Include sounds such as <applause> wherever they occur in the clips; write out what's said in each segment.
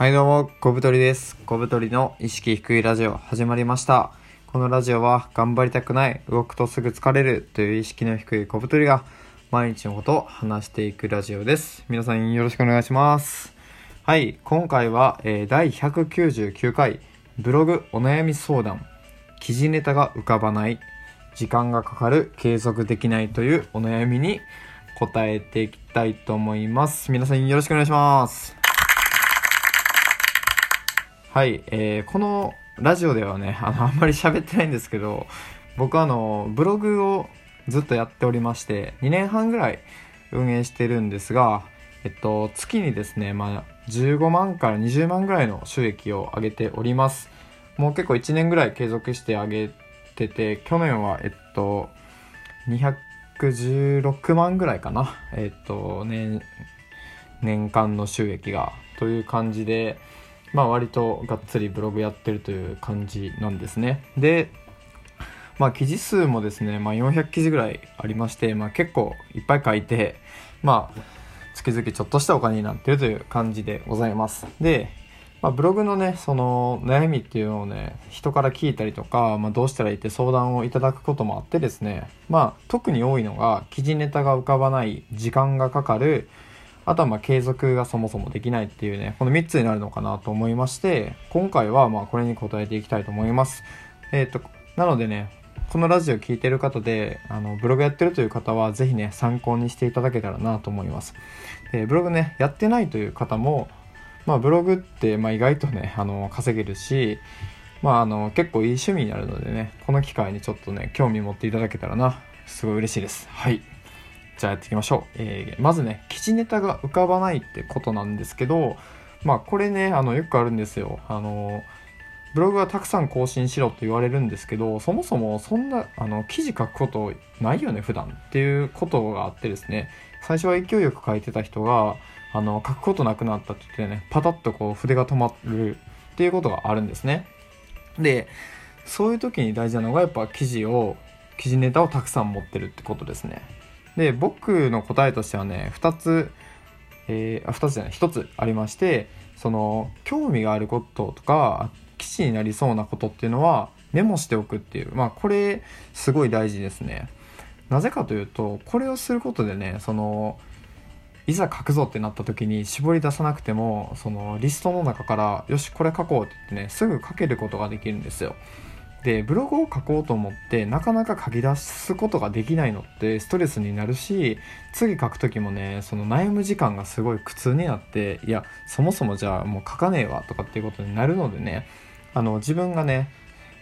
はいどうも、小太りです。小太りの意識低いラジオ始まりました。このラジオは頑張りたくない、動くとすぐ疲れるという意識の低い小太りが毎日のことを話していくラジオです。皆さんよろしくお願いします。はい、今回は、えー第199回ブログお悩み相談記事ネタが浮かばない時間がかかる継続できないというお悩みに答えていきたいと思います。皆さんよろしくお願いします。はい、えーこのラジオではね、あの、あんまり喋ってないんですけど、僕はあの、ブログをずっとやっておりまして、2年半ぐらい運営してるんですが、えっと、月にですね、まあ、15万から20万ぐらいの収益を上げております。もう結構1年ぐらい継続して上げてて、去年は、えっと、216万ぐらいかな。えっと、年、年間の収益が。という感じで、まあ割とがっつりブログやってるという感じなんですね。で、まあ記事数もですね、まあ400記事ぐらいありまして、まあ結構いっぱい書いて、まあ月々ちょっとしたお金になってるという感じでございます。で、まあ、ブログのね、その悩みっていうのをね、人から聞いたりとか、まあ、どうしたらいいって相談をいただくこともあってですね、まあ、特に多いのが、記事ネタが浮かばない、時間がかかる、あとはまあ継続がそもそもできないっていうね、この3つになるのかなと思いまして、今回はまあこれに答えていきたいと思います。えっ、と、なのでね、このラジオ聞いてる方で、あの、ブログやってるという方は、ぜひね、参考にしていただけたらなと思います。で、ブログね、やってないという方も、まあ、ブログって、まあ、意外とね、あの、稼げるし、まあ、あの、結構いい趣味になるのでね、この機会にちょっとね、興味持っていただけたらな、すごい嬉しいです。はい。じゃあやっていきましょう。えーまずね、記事ネタが浮かばないってことなんですけど、まあこれね、あの、よくあるんですよ。あの、ブログはたくさん更新しろと言われるんですけど、そもそもそんな、あの、記事書くことないよね、普段っていうことがあってですね、最初は勢いよく書いてた人が、あの、書くことなくなったって言ってね、パタッとこう筆が止まるっていうことがあるんですね。で、そういう時に大事なのがやっぱ記事を、記事ネタをたくさん持ってるってことですね。で僕の答えとしてはね2つ、えー、あ2つじゃない1つありましてその興味があることとか記事になりそうなことっていうのはメモしておくっていう。まあこれすごい大事ですね。なぜかというとこれをすることでねそのいざ書くぞってなった時に絞り出さなくてもそのリストの中からよしこれ書こうって言ってねすぐ書けることができるんですよ。でブログを書こうと思ってなかなか書き出すことができないのってストレスになるし次書く時もねその悩む時間がすごい苦痛になっていやそもそもじゃあもう書かねえわとかっていうことになるのでねあの自分がね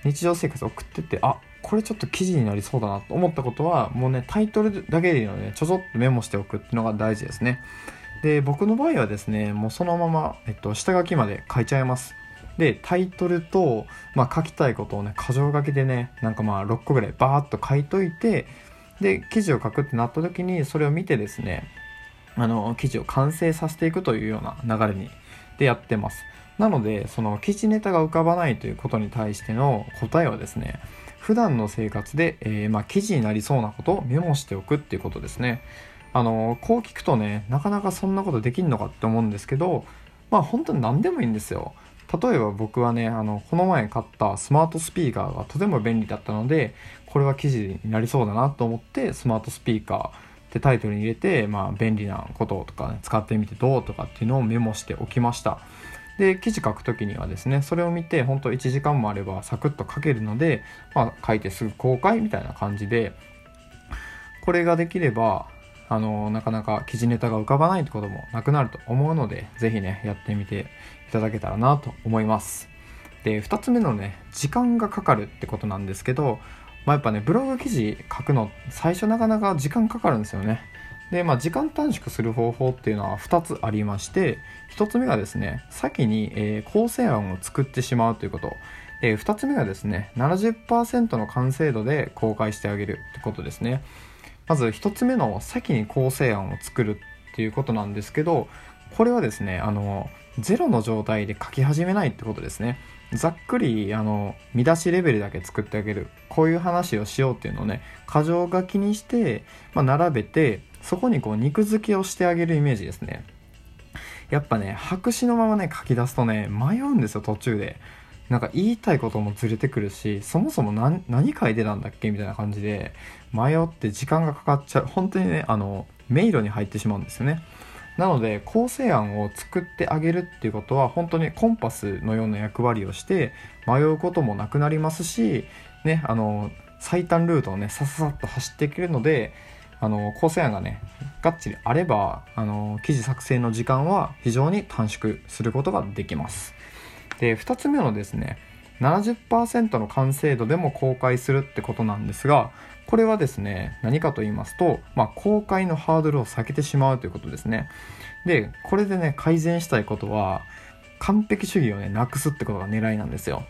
日常生活送っててあこれちょっと記事になりそうだなと思ったことはもうねタイトルだけでいいので、ちょちょっとメモしておくっていうのが大事ですね。で僕の場合はですねもうそのまま、えっと、下書きまで書いちゃいます。でタイトルと、まあ、書きたいことをね箇条書きでねなんかまあ6個ぐらいバーッと書いといてで記事を書くってなった時にそれを見てですねあの記事を完成させていくというような流れにでやってます。なのでその記事ネタが浮かばないということに対しての答えはですね普段の生活で、えーまあ、記事になりそうなことをメモしておくっていうことですね。あのこう聞くとねなかなかそんなことできんのかって思うんですけどまあ本当に何でもいいんですよ。例えば僕はねあのこの前買ったスマートスピーカーがとても便利だったのでこれは記事になりそうだなと思ってスマートスピーカーってタイトルに入れて、まあ、便利なこととか、ね、使ってみてどうとかっていうのをメモしておきました。で記事書く時にはですねそれを見て本当1時間もあればサクッと書けるので、まあ、書いてすぐ公開みたいな感じでこれができればあのなかなか記事ネタが浮かばないってこともなくなると思うので是非ねやってみていただけたらなと思います。で2つ目のね時間がかかるってことなんですけど、まあ、やっぱねブログ記事書くの最初なかなか時間かかるんですよね。でまあ時間短縮する方法っていうのは2つありまして1つ目がですね先に、えー構成案を作ってしまうということ。で2つ目がですね70%の完成度で公開してあげるってことですね。まず1つ目の先に構成案を作るっていうことなんですけどこれはですねあのゼロの状態で書き始めないってことですね。ざっくりあの見出しレベルだけ作ってあげる。こういう話をしようっていうのをね箇条書きにして、まあ、並べてそこにこう肉付けをしてあげるイメージですね。やっぱね白紙のままね書き出すとね迷うんですよ途中で。なんか言いたいこともずれてくるしそもそも何何書いてたんだっけみたいな感じで迷って時間がかかっちゃう。本当にねあの迷路に入ってしまうんですよね。なので構成案を作ってあげるっていうことは本当にコンパスのような役割をして迷うこともなくなりますしねあの最短ルートをねさささっと走っていけるのであの構成案がねがっちりあればあの記事作成の時間は非常に短縮することができます。で2つ目のですね70%の完成度でも公開するってことなんですがこれはですね何かと言いますと、まあ、公開のハードルを避けてしまうということですね。でこれでね改善したいことは完璧主義をねなくすってことが狙いなんですよ。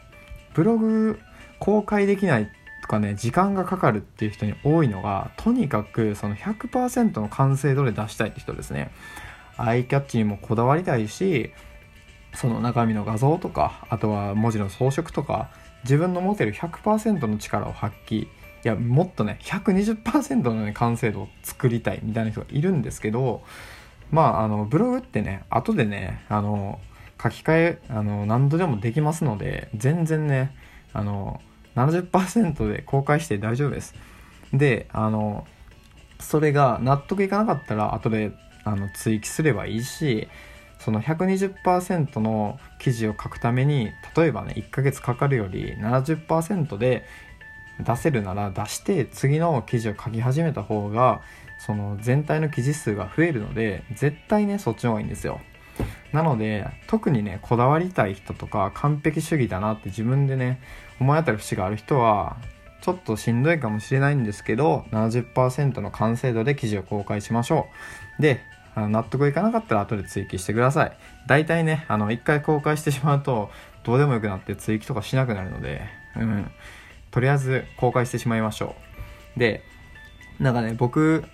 ブログ公開できないとかね時間がかかるっていう人に多いのがとにかくその100%の完成度で出したいって人ですね。アイキャッチにもこだわりたいしその中身の画像とかあとは文字の装飾とか自分の持てる100%の力を発揮いやもっとね120%の、ね、完成度を作りたいみたいな人がいるんですけどまああのブログってね後でねあの書き換えあの何度でもできますので全然ねあの70%で公開して大丈夫です。で、あの、それが納得いかなかったら後であの追記すればいいし、その120%の記事を書くために、例えばね、1ヶ月かかるより70%で出せるなら出して次の記事を書き始めた方がその全体の記事数が増えるので絶対ねそっちの方がいいんですよ。なので特にねこだわりたい人とか完璧主義だなって自分でね思い当たる節がある人はちょっとしんどいかもしれないんですけど70%の完成度で記事を公開しましょう。であの納得いかなかったら後で追記してください。大体ねあの1回公開してしまうとどうでもよくなって追記とかしなくなるのでうん。とりあえず公開してしまいましょう。でなんかね僕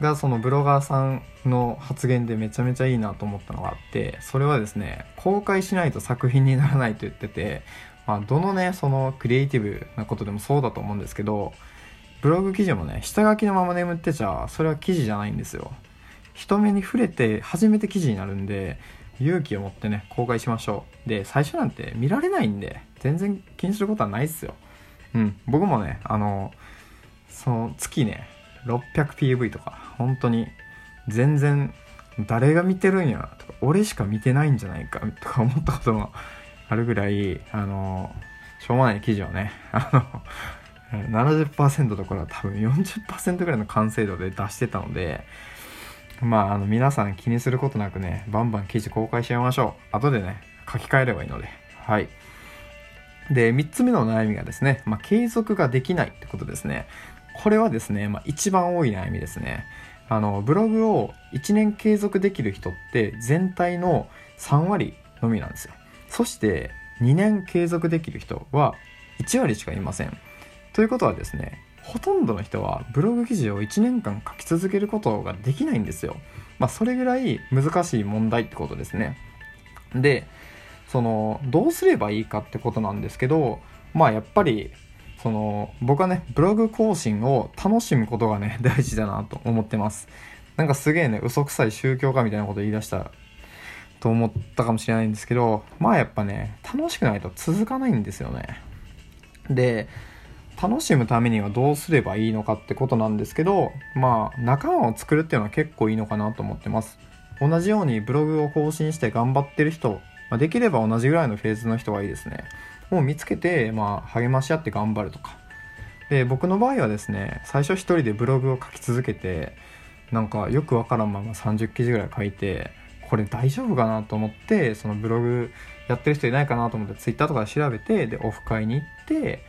がそのブロガーさんの発言でめちゃめちゃいいなと思ったのがあってそれはですね公開しないと作品にならないと言ってて、まあ、どのねそのクリエイティブなことでもそうだと思うんですけどブログ記事もね下書きのまま眠ってちゃそれは記事じゃないんですよ。人目に触れて初めて記事になるんで勇気を持ってね公開しましょう。で最初なんて見られないんで全然気にすることはないっすよ。うん。僕もねあのその月ね 600PV とか本当に全然誰が見てるんやとか俺しか見てないんじゃないかとか思ったこともあるぐらいあのしょうもない記事をねあの70%ところは多分40%ぐらいの完成度で出してたのでまああの皆さん気にすることなくねバンバン記事公開しちゃいましょう後でね書き換えればいいのではいで3つ目の悩みがですね、まあ、継続ができないってことですねこれはですね、まあ、一番多い悩みですね。あの、ブログを1年継続できる人って全体の3割のみなんですよ。そして2年継続できる人は1割しかいません。ということはですね、ほとんどの人はブログ記事を1年間書き続けることができないんですよ。まあ、それぐらい難しい問題ってことですね。で、その、どうすればいいかってことなんですけど、まあやっぱりその僕はねブログ更新を楽しむことがね <laughs> 大事だなと思ってますなんかすげえね嘘くさい宗教家みたいなこと言い出したと思ったかもしれないんですけどまあやっぱね楽しくないと続かないんですよねで楽しむためにはどうすればいいのかってことなんですけどまあ仲間を作るっていうのは結構いいのかなと思ってます同じようにブログを更新して頑張ってる人、まあ、できれば同じぐらいのフェーズの人がいいですねを見つけて、まあ、励まし合って頑張るとか。で、僕の場合はですね、最初一人でブログを書き続けて、なんかよくわからんまま30記事ぐらい書いて、これ大丈夫かなと思って、そのブログやってる人いないかなと思って、ツイッターとかで調べて、で、オフ会に行って、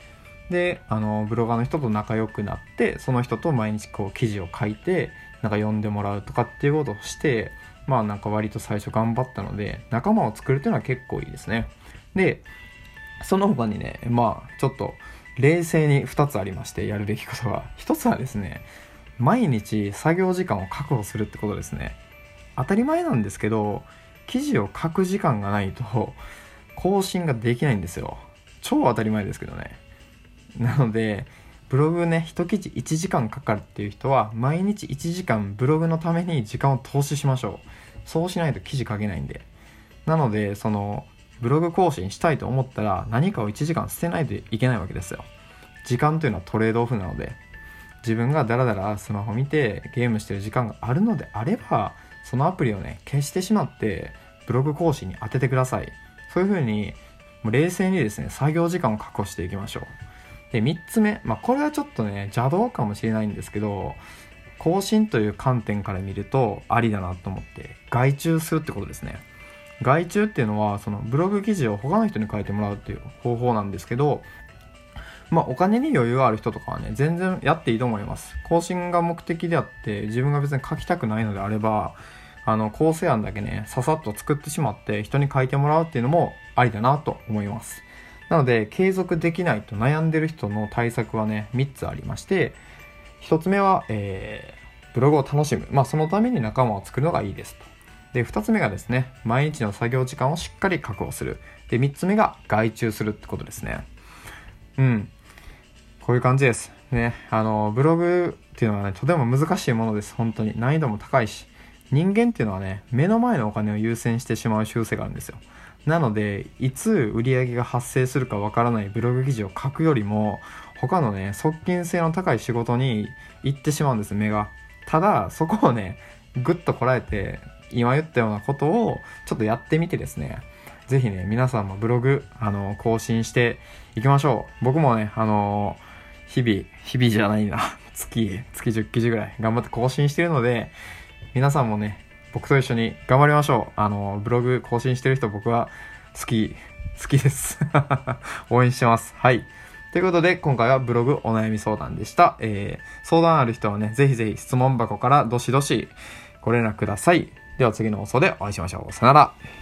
で、あの、ブロガーの人と仲良くなって、その人と毎日こう記事を書いて、なんか読んでもらうとかっていうことをして、まあなんか割と最初頑張ったので、仲間を作るっていうのは結構いいですね。で、その他にね、まあ、ちょっと、冷静に2つありまして、やるべきことは。1つはですね、毎日作業時間を確保するってことですね。当たり前なんですけど、記事を書く時間がないと、更新ができないんですよ。超当たり前ですけどね。<laughs> なので、ブログね、一記事1時間かかるっていう人は、毎日1時間ブログのために時間を投資しましょう。そうしないと記事書けないんで。なのでそのブログ更新したいと思ったら何かを1時間捨てないといけないわけですよ。時間というのはトレードオフなので。自分がダラダラスマホ見てゲームしてる時間があるのであればそのアプリをね消してしまってブログ更新に当ててください。そういう風に冷静にですね作業時間を確保していきましょう。で3つ目。まあこれはちょっとね邪道かもしれないんですけど更新という観点から見るとありだなと思って外注するってことですね。外注っていうのはそのブログ記事を他の人に書いてもらうっていう方法なんですけどまあお金に余裕がある人とかはね全然やっていいと思います。更新が目的であって自分が別に書きたくないのであればあの構成案だけねささっと作ってしまって人に書いてもらうっていうのもありだなと思います。なので継続できないと悩んでる人の対策はね3つありまして1つ目は、えー、ブログを楽しむ。まあ、そのために仲間を作るのがいいですと。で、2つ目がですね、毎日の作業時間をしっかり確保する。で、3つ目が外注するってことですね。うん。こういう感じです。ね、あの、ブログっていうのはね、とても難しいものです。本当に。難易度も高いし。人間っていうのはね、目の前のお金を優先してしまう習性があるんですよ。なので、いつ売り上げが発生するかわからないブログ記事を書くよりも、他のね、側近性の高い仕事に行ってしまうんです、目が。ただ、そこをね、ぐっとこらえて、今言ったようなことをちょっとやってみてですね、ぜひね、皆さんもブログ、あの、更新していきましょう。僕もね、あの、日々、日々じゃないな、<laughs> 月、月10記事ぐらい頑張って更新してるので、皆さんもね、僕と一緒に頑張りましょう。あの、ブログ更新してる人僕は好き、<laughs> 好きです。<laughs> 応援してます。はい。ということで、今回はブログお悩み相談でした。えー、相談ある人はね、ぜひぜひ質問箱からどしどしご連絡ください。では次の放送でお会いしましょう。さよなら。